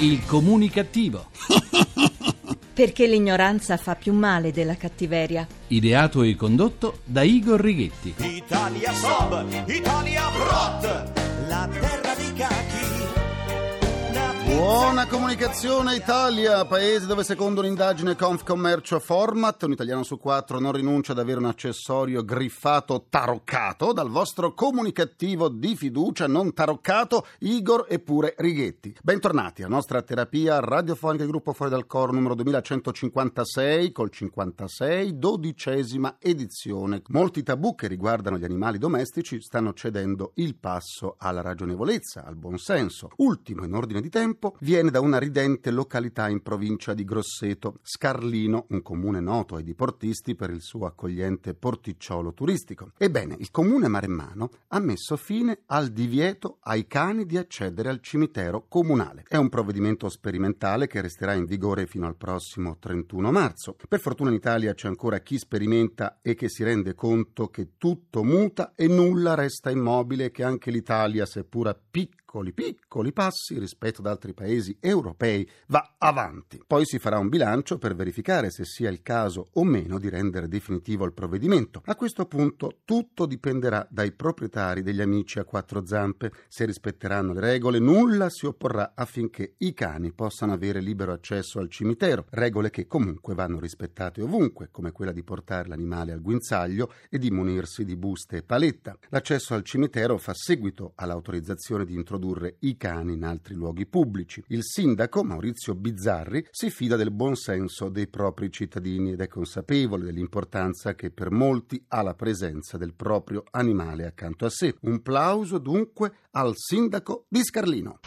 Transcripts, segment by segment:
Il comunicativo. Perché l'ignoranza fa più male della cattiveria. Ideato e condotto da Igor Righetti. Italia Sob, Italia Brot, la terra dei cachi. Buona comunicazione Italia, paese dove secondo un'indagine Confcommercio Format un italiano su quattro non rinuncia ad avere un accessorio griffato taroccato dal vostro comunicativo di fiducia non taroccato Igor eppure Righetti. Bentornati alla nostra terapia radiofonica di gruppo Fuori dal Coro numero 2156 col 56 dodicesima edizione. Molti tabù che riguardano gli animali domestici stanno cedendo il passo alla ragionevolezza, al buonsenso. Ultimo in ordine di tempo viene da una ridente località in provincia di Grosseto, Scarlino, un comune noto ai diportisti per il suo accogliente porticciolo turistico. Ebbene, il comune maremmano ha messo fine al divieto ai cani di accedere al cimitero comunale. È un provvedimento sperimentale che resterà in vigore fino al prossimo 31 marzo. Per fortuna in Italia c'è ancora chi sperimenta e che si rende conto che tutto muta e nulla resta immobile che anche l'Italia, seppur a piccoli, piccoli passi rispetto ad altri paesi europei, va avanti. Poi si farà un bilancio per verificare se sia il caso o meno di rendere definitivo il provvedimento. A questo punto tutto dipenderà dai proprietari degli amici a quattro zampe. Se rispetteranno le regole, nulla si opporrà affinché i cani possano avere libero accesso al cimitero. Regole che comunque vanno rispettate ovunque, come quella di portare l'animale al guinzaglio e di munirsi di buste e paletta. L'accesso al cimitero fa seguito all'autorizzazione di introdurre i cani in altri luoghi pubblici. Il sindaco Maurizio Bizzarri si fida del buonsenso dei propri cittadini ed è consapevole dell'importanza che per molti ha la presenza del proprio animale accanto a sé. Un plauso dunque al sindaco di Scarlino.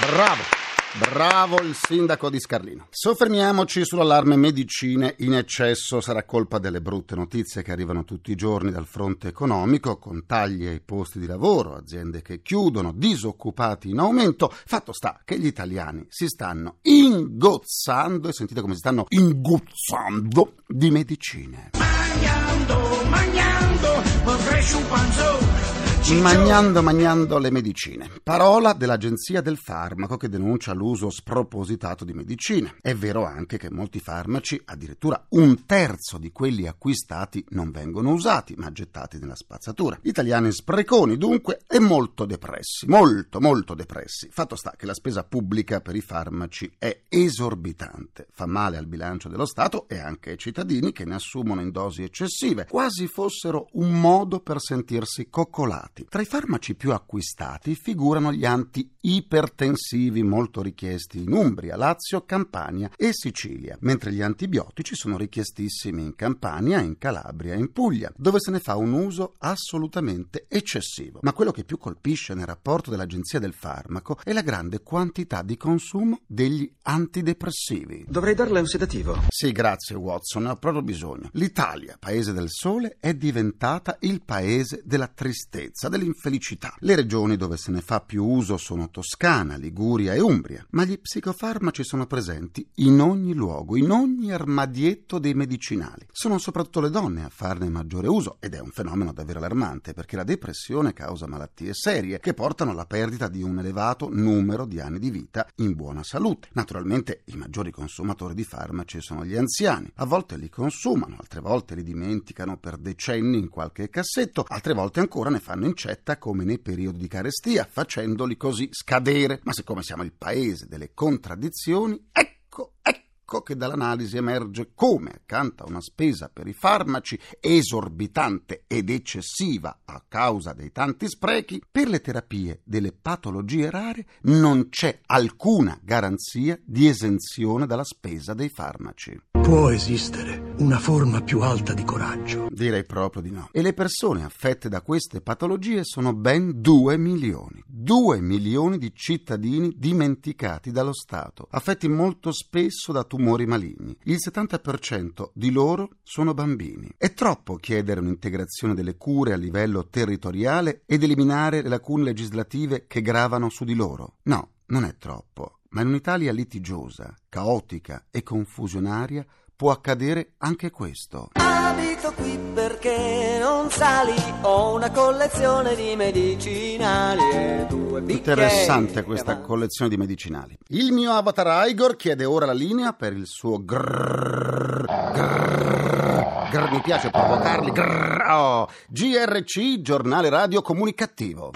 Bravo! Bravo il sindaco di Scarlino. Soffermiamoci sull'allarme medicine in eccesso. Sarà colpa delle brutte notizie che arrivano tutti i giorni dal fronte economico, con tagli ai posti di lavoro, aziende che chiudono, disoccupati in aumento. Fatto sta che gli italiani si stanno ingozzando, e sentite come si stanno ingozzando, di medicine. Magnando, magnando, vorrei un panzone. Magnando, magnando le medicine. Parola dell'Agenzia del Farmaco che denuncia l'uso spropositato di medicine. È vero anche che molti farmaci, addirittura un terzo di quelli acquistati, non vengono usati, ma gettati nella spazzatura. Italiani spreconi, dunque, e molto depressi. Molto, molto depressi. Fatto sta che la spesa pubblica per i farmaci è esorbitante. Fa male al bilancio dello Stato e anche ai cittadini che ne assumono in dosi eccessive, quasi fossero un modo per sentirsi coccolati. Tra i farmaci più acquistati figurano gli anti-ipertensivi molto richiesti in Umbria, Lazio, Campania e Sicilia, mentre gli antibiotici sono richiestissimi in Campania, in Calabria e in Puglia, dove se ne fa un uso assolutamente eccessivo. Ma quello che più colpisce nel rapporto dell'Agenzia del Farmaco è la grande quantità di consumo degli antidepressivi. Dovrei darle un sedativo. Sì, grazie Watson, ne ho proprio bisogno. L'Italia, paese del sole, è diventata il paese della tristezza, dell'infelicità. Le regioni dove se ne fa più uso sono Toscana, Liguria e Umbria, ma gli psicofarmaci sono presenti in ogni luogo, in ogni armadietto dei medicinali. Sono soprattutto le donne a farne maggiore uso ed è un fenomeno davvero allarmante perché la depressione causa malattie serie che portano alla perdita di un elevato numero di anni di vita in buona salute. Naturalmente i maggiori consumatori di farmaci sono gli anziani. A volte li consumano, altre volte li dimenticano per decenni in qualche cassetto, altre volte ancora ne fanno incetta come nei periodi di carestia, facendoli così scadere. Ma siccome siamo il paese delle contraddizioni, ecco, ecco che dall'analisi emerge come, accanto a una spesa per i farmaci esorbitante ed eccessiva a causa dei tanti sprechi, per le terapie delle patologie rare non c'è alcuna garanzia di esenzione dalla spesa dei farmaci. Può esistere una forma più alta di coraggio. Direi proprio di no. E le persone affette da queste patologie sono ben 2 milioni. 2 milioni di cittadini dimenticati dallo Stato, affetti molto spesso da tumori maligni. Il 70% di loro sono bambini. È troppo chiedere un'integrazione delle cure a livello territoriale ed eliminare le lacune legislative che gravano su di loro. No, non è troppo. Ma in un'Italia litigiosa, caotica e confusionaria può accadere anche questo. Abito qui perché non sali, ho una collezione di medicinali due. Interessante questa collezione di medicinali. Il mio avatar Igor chiede ora la linea per il suo grrrr, grrrr, grrrr, mi piace provocarli. grrrr, oh. GRC, giornale radio comunicativo.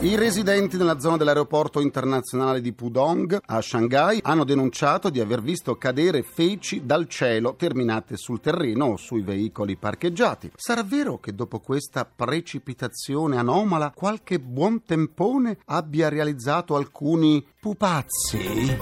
I residenti nella zona dell'aeroporto internazionale di Pudong a Shanghai hanno denunciato di aver visto cadere feci dal cielo terminate sul terreno o sui veicoli parcheggiati. Sarà vero che dopo questa precipitazione anomala qualche buon tempone abbia realizzato alcuni pupazzi?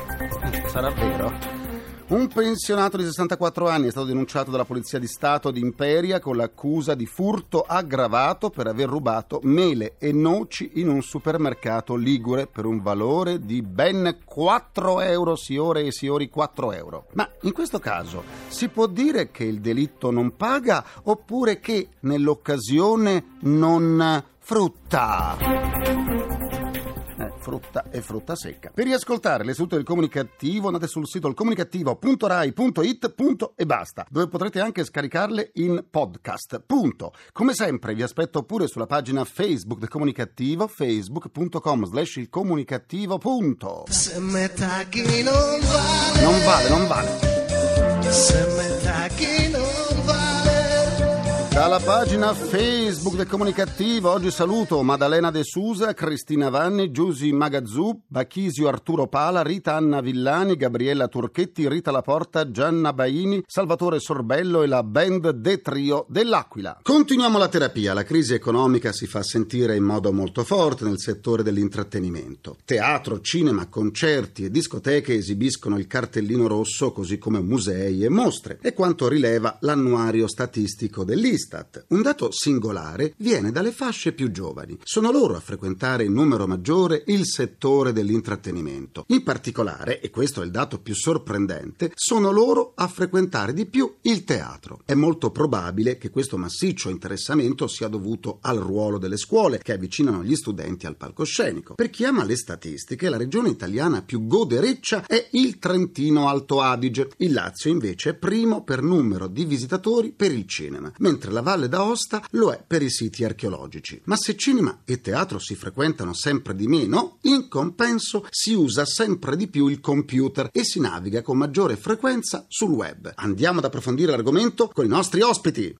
Sarà vero? Un pensionato di 64 anni è stato denunciato dalla Polizia di Stato di Imperia con l'accusa di furto aggravato per aver rubato mele e noci in un supermercato ligure per un valore di ben 4 euro siore e siori 4 euro. Ma in questo caso si può dire che il delitto non paga oppure che nell'occasione non frutta? Frutta e frutta secca. Per riascoltare le sedute del comunicativo andate sul sito comunicativo.rai.it e basta, dove potrete anche scaricarle in podcast. Punto. Come sempre vi aspetto pure sulla pagina Facebook del comunicativo facebook.com slash il comunicativo punto. Se metà chi non vale, Non vale, non vale. se metà chi non vale. Dalla pagina Facebook del Comunicativo oggi saluto Maddalena De Susa, Cristina Vanni, Giusy Magazzù, Bachisio Arturo Pala, Rita Anna Villani, Gabriella Turchetti, Rita Laporta, Gianna Baini, Salvatore Sorbello e la band De Trio dell'Aquila. Continuiamo la terapia. La crisi economica si fa sentire in modo molto forte nel settore dell'intrattenimento. Teatro, cinema, concerti e discoteche esibiscono il cartellino rosso così come musei e mostre. È quanto rileva l'annuario statistico dell'Istat. Un dato singolare viene dalle fasce più giovani. Sono loro a frequentare in numero maggiore il settore dell'intrattenimento. In particolare, e questo è il dato più sorprendente, sono loro a frequentare di più il teatro. È molto probabile che questo massiccio interessamento sia dovuto al ruolo delle scuole che avvicinano gli studenti al palcoscenico. Per chi ama le statistiche, la regione italiana più godereccia è il Trentino Alto Adige. Il Lazio invece è primo per numero di visitatori per il cinema, mentre la Valle d'Aosta lo è per i siti archeologici. Ma se cinema e teatro si frequentano sempre di meno, in compenso si usa sempre di più il computer e si naviga con maggiore frequenza sul web. Andiamo ad approfondire l'argomento con i nostri ospiti.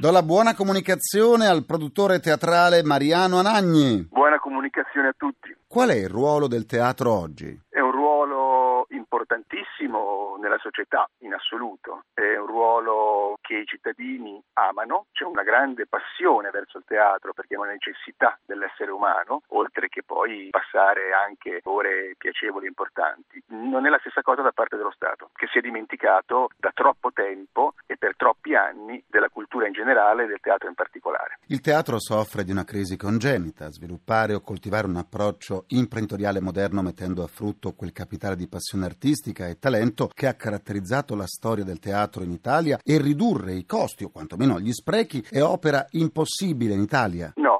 Do la buona comunicazione al produttore teatrale Mariano Anagni. Buona comunicazione a tutti. Qual è il ruolo del teatro oggi? È un ruolo importantissimo nella società in assoluto, è che i cittadini amano, c'è una grande passione verso il teatro perché è una necessità dell'essere umano, oltre che poi passare anche ore piacevoli e importanti. Non è la stessa cosa da parte dello Stato, che si è dimenticato da troppo tempo e per troppi anni della cultura in generale e del teatro in particolare. Il teatro soffre di una crisi congenita. Sviluppare o coltivare un approccio imprenditoriale moderno mettendo a frutto quel capitale di passione artistica e talento che ha caratterizzato la storia del teatro in Italia e ridurre i costi o quantomeno gli sprechi è opera impossibile in Italia. No,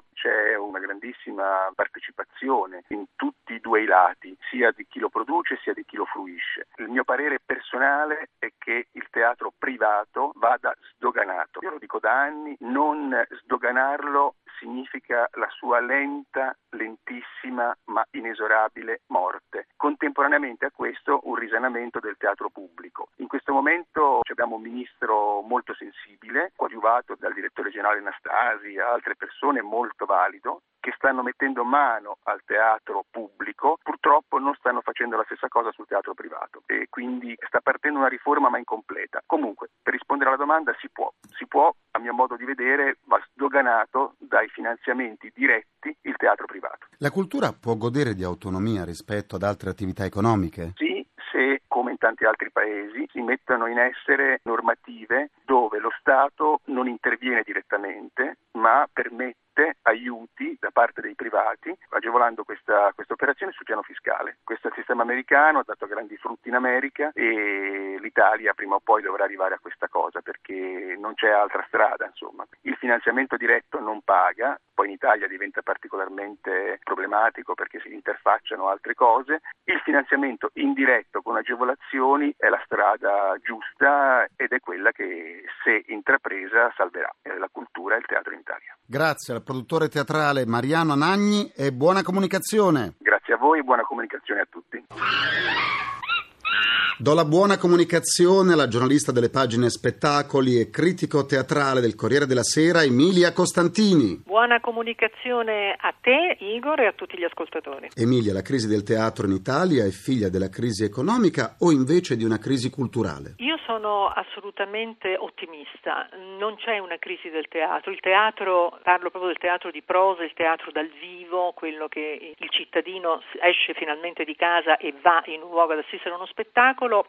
grandissima partecipazione in tutti i due i lati, sia di chi lo produce sia di chi lo fruisce. Il mio parere personale è che il teatro privato vada sdoganato. Io lo dico da anni, non sdoganarlo significa la sua lenta, lentissima ma inesorabile morte. Contemporaneamente a questo un risanamento del teatro pubblico. In questo momento abbiamo un ministro molto sensibile, coadiuvato dal direttore generale Anastasi e altre persone molto valido, che stanno mettendo mano al teatro pubblico, purtroppo non stanno facendo la stessa cosa sul teatro privato e quindi sta partendo una riforma ma incompleta. Comunque, per rispondere alla domanda si può, si può, a mio modo di vedere, va sdoganato dai finanziamenti diretti il teatro privato. La cultura può godere di autonomia rispetto ad altre attività economiche? Sì, se, come in tanti altri paesi, si mettono in essere normative dove lo Stato non interviene direttamente, ma permette aiuti da parte dei privati, agevolando questa, questa operazione sul piano fiscale. Questo sistema americano, ha dato grandi frutti in America e l'Italia prima o poi dovrà arrivare a questa cosa perché non c'è altra strada. Insomma. Il finanziamento diretto non paga, poi in Italia diventa particolarmente problematico perché si interfacciano altre cose. Il finanziamento indiretto con agevolazioni è la strada giusta ed è quella che se intrapresa salverà la cultura e il teatro in Italia. Grazie produttore teatrale Mariano Anagni e buona comunicazione. Grazie a voi buona comunicazione a tutti. Do la buona comunicazione alla giornalista delle pagine spettacoli e critico teatrale del Corriere della Sera, Emilia Costantini. Buona comunicazione a te, Igor, e a tutti gli ascoltatori. Emilia, la crisi del teatro in Italia è figlia della crisi economica o invece di una crisi culturale? Io sono assolutamente ottimista, non c'è una crisi del teatro. Il teatro, parlo proprio del teatro di prosa, il teatro dal vivo, quello che il cittadino esce finalmente di casa e va in un luogo ad assistere a uno spettacolo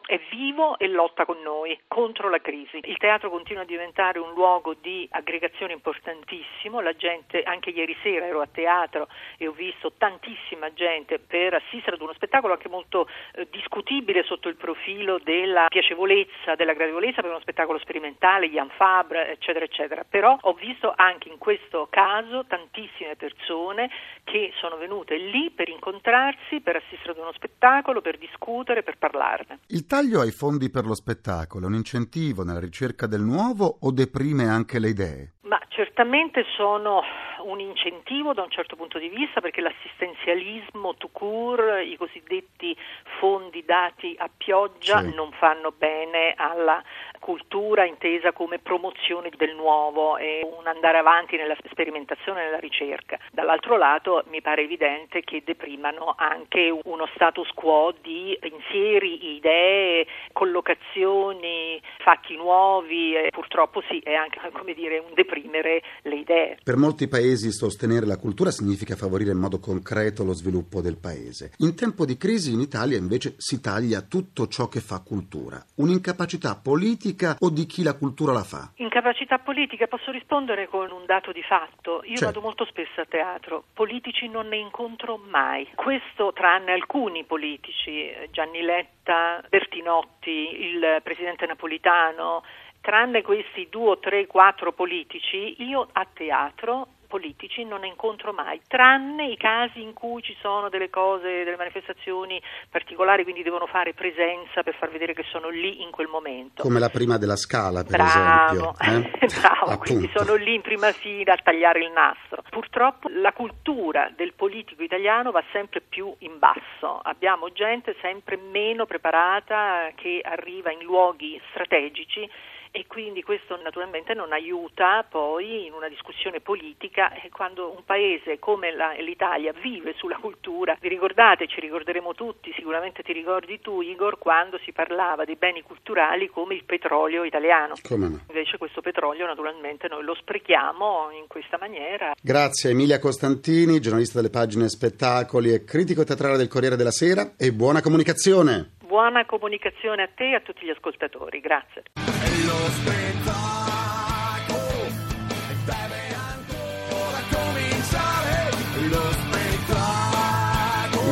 è vivo e lotta con noi contro la crisi. Il teatro continua a diventare un luogo di aggregazione importantissimo, la gente, anche ieri sera ero a teatro e ho visto tantissima gente per assistere ad uno spettacolo anche molto eh, discutibile sotto il profilo della piacevolezza, della gradevolezza per uno spettacolo sperimentale, Ian Fabre, eccetera, eccetera. Però ho visto anche in questo caso tantissime persone che sono venute lì per incontrarsi, per assistere ad uno spettacolo, per discutere, per parlarne. Il taglio ai fondi per lo spettacolo è un incentivo nella ricerca del nuovo o deprime anche le idee? Ma certamente sono un incentivo da un certo punto di vista perché l'assistenzialismo to cure, i cosiddetti fondi dati a pioggia Sì. non fanno bene alla cultura intesa come promozione del nuovo e un andare avanti nella sperimentazione e nella ricerca. Dall'altro lato mi pare evidente che deprimano anche uno status quo di pensieri, idee, collocazioni, fatti nuovi e purtroppo sì, è anche come dire un deprimere le idee. Per molti paesi sostenere la cultura significa favorire in modo concreto lo sviluppo del paese. In tempo di crisi in Italia invece si taglia tutto ciò che fa cultura. Un'incapacità politica o di chi la cultura la fa? Incapacità politica, posso rispondere con un dato di fatto. Io Certo. vado molto spesso a teatro, politici non ne incontro mai. Questo tranne alcuni politici, eh, Gianni Letta, Bertinotti, il presidente napolitano, tranne questi due, tre, quattro politici, io a teatro politici non ne incontro mai, tranne i casi in cui ci sono delle cose, delle manifestazioni particolari, quindi devono fare presenza per far vedere che sono lì in quel momento. Come la prima della scala, per Bravo, esempio. eh? bravo, quindi sono lì in prima fila a tagliare il nastro. Purtroppo la cultura del politico italiano va sempre più in basso, abbiamo gente sempre meno preparata che arriva in luoghi strategici e quindi questo naturalmente non aiuta poi in una discussione politica e quando un paese come la- l'Italia vive sulla cultura, vi ricordate, ci ricorderemo tutti, sicuramente ti ricordi tu Igor, quando si parlava dei beni culturali come il petrolio italiano. Come no? Invece questo petrolio naturalmente noi lo sprechiamo in questa maniera. Grazie Emilia Costantini, giornalista delle pagine spettacoli e critico teatrale del Corriere della Sera e buona comunicazione. Buona comunicazione a te e a tutti gli ascoltatori, grazie.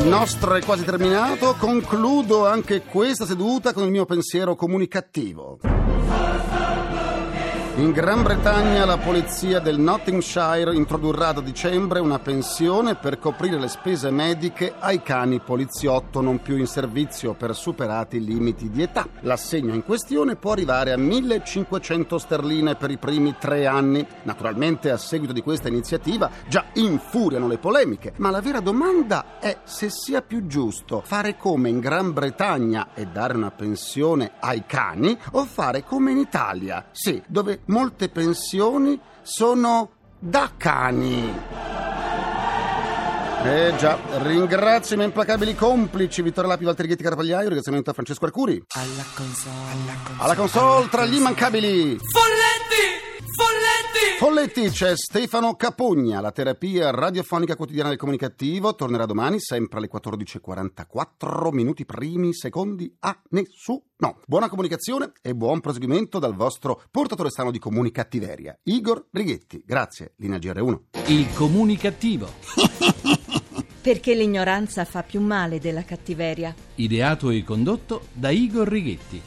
Il nostro è quasi terminato, concludo anche questa seduta con il mio pensiero comunicativo. In Gran Bretagna la polizia del Nottinghamshire introdurrà da dicembre una pensione per coprire le spese mediche ai cani poliziotto non più in servizio per superati i limiti di età. L'assegno in questione può arrivare a 1500 sterline per i primi tre anni. Naturalmente a seguito di questa iniziativa già infuriano le polemiche, ma la vera domanda è se sia più giusto fare come in Gran Bretagna e dare una pensione ai cani o fare come in Italia, sì, dove molte pensioni sono da cani. Eh già, ringrazio i miei implacabili complici Vittorio Lapi, Valtteri Ghetti Carapagliaio, ringraziamento a Francesco Arcuri. Alla console. Alla console tra gli immancabili! Folletti! C'è Stefano Capugna, la terapia radiofonica quotidiana del comunicativo tornerà domani sempre alle 14.44 minuti primi secondi a nessuno. Buona comunicazione e buon proseguimento dal vostro portatore strano di comunicattiveria, Igor Righetti. Grazie, linea GR1. Il comunicativo. Perché l'ignoranza fa più male della cattiveria. Ideato e condotto da Igor Righetti.